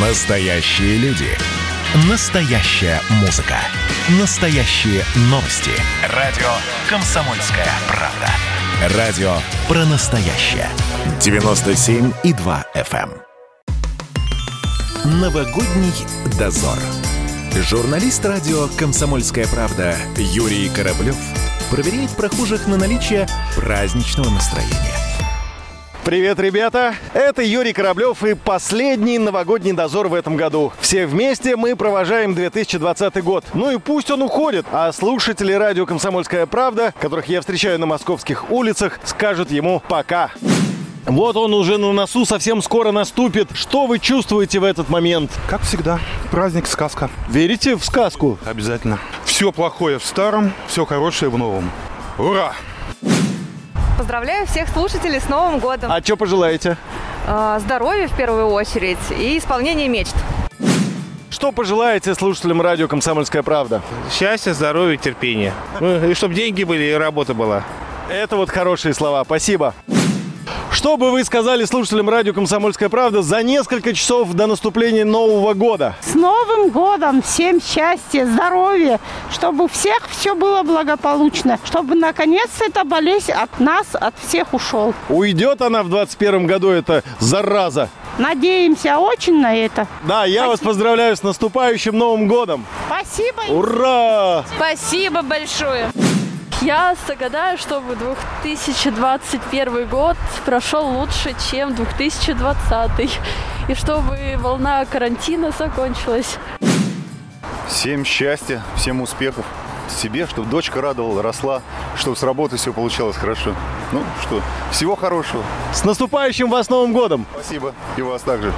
Настоящие люди. Настоящая музыка. Настоящие новости. Радио «Комсомольская правда». Радио про настоящее. 97,2 FM. эм. Новогодний дозор. Журналист радио «Комсомольская правда» Юрий Кораблев проверяет прохожих на наличие праздничного настроения. Привет, ребята! Это Юрий Кораблев и последний новогодний дозор в этом году. Все вместе мы провожаем 2020 год. Ну и пусть он уходит, а слушатели радио «Комсомольская правда», которых я встречаю на московских улицах, скажут ему «пока». Вот он уже на носу совсем скоро наступит. Что вы чувствуете в этот момент? Как всегда, праздник, сказка. Верите в сказку? Обязательно. Все плохое в старом, все хорошее в новом. Ура! Поздравляю всех слушателей с Новым годом. А что пожелаете? А, Здоровья в первую очередь и исполнения мечт. Что пожелаете слушателям радио «Комсомольская правда»? Счастья, здоровья, терпения. Ну, И чтобы деньги были, и работа была. Это вот хорошие слова. Спасибо. Что бы вы сказали слушателям радио «Комсомольская правда» за несколько часов до наступления Нового года? С Новым годом! Всем счастья, здоровья, чтобы у всех все было благополучно, чтобы наконец эта болезнь от нас, от всех ушел. Уйдет она в 21 году, эта зараза? Надеемся очень на это. Да, я вас поздравляю с наступающим Новым годом! Спасибо. Ура! Спасибо большое. Я загадаю, чтобы 2021 год прошел лучше, чем 2020. И чтобы волна карантина закончилась. Всем счастья, всем успехов себе, чтобы дочка радовала, росла, чтобы с работы все получалось хорошо. Ну что, всего хорошего. С наступающим вас Новым годом! Спасибо. И вас также.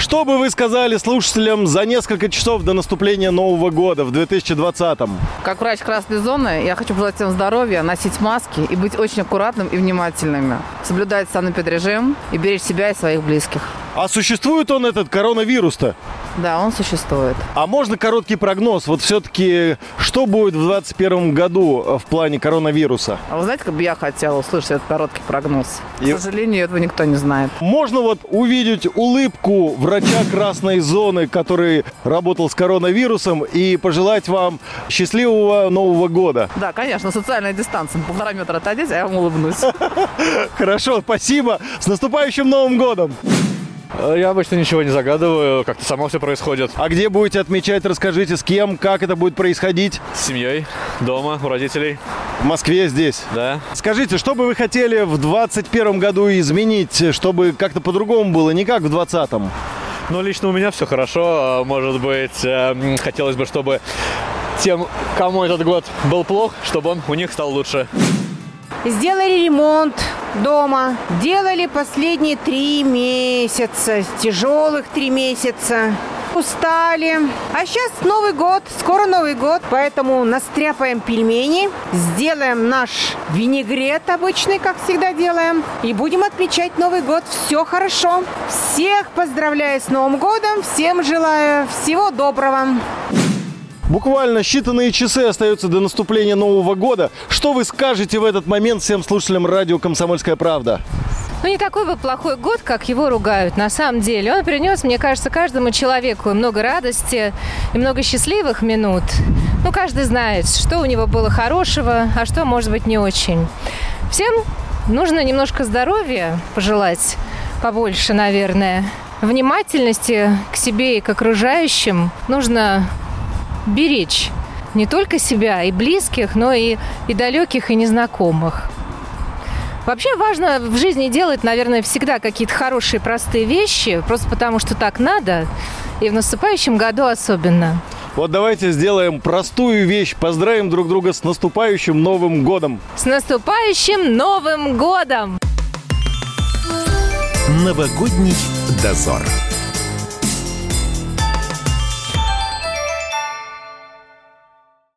Что бы вы сказали слушателям за несколько часов до наступления Нового года в 2020-м? Как врач красной зоны, я хочу пожелать всем здоровья, носить маски и быть очень аккуратным и внимательными. Соблюдать санэпидрежим и беречь себя и своих близких. А существует он, этот коронавирус-то? Да, он существует. А можно короткий прогноз? Вот все-таки, что будет в 2021 году э, в плане коронавируса? А вы знаете, как бы я хотела услышать этот короткий прогноз? И- К сожалению, этого никто не знает. Можно вот увидеть улыбку врача красной зоны, который работал с коронавирусом, и пожелать вам счастливого Нового года. Да, конечно, социальная дистанция. Полтора метра отойдите, а я вам улыбнусь. Хорошо, спасибо. С наступающим Новым годом. Я обычно ничего не загадываю, как-то само все происходит. А где будете отмечать, расскажите, с кем, как это будет происходить? С семьей, дома, у родителей, В Москве здесь. да. Скажите, что бы вы хотели в 2021 году изменить, чтобы как-то по-другому было, не как в 2020? Ну, лично у меня все хорошо. А, Может быть, эм, хотелось бы, чтобы тем, кому этот год был плох, чтобы он у них стал лучше. Сделали ремонт дома. Делали последние три месяца. Тяжелых три месяца. Устали. А сейчас Новый год. Скоро Новый год. Поэтому настряпаем пельмени. Сделаем наш винегрет обычный, как всегда делаем. И будем отмечать Новый год. Все хорошо. Всех поздравляю с Новым годом. Всем желаю всего доброго. Буквально считанные часы остаются до наступления Нового года. Что вы скажете в этот момент всем слушателям радио «Комсомольская правда»? Ну, не такой бы плохой год, как его ругают. На самом деле, он принес, мне кажется, каждому человеку много радости и много счастливых минут. Ну, каждый знает, что у него было хорошего, а что, может быть, не очень. Всем нужно немножко здоровья пожелать побольше, наверное. Внимательности к себе и к окружающим нужно беречь не только себя и близких, но и, и далеких, и незнакомых. Вообще важно в жизни делать, наверное, всегда какие-то хорошие, простые вещи, просто потому что так надо, и в наступающем году особенно. Вот давайте сделаем простую вещь. Поздравим друг друга с наступающим Новым годом. С наступающим Новым годом! Новогодний дозор.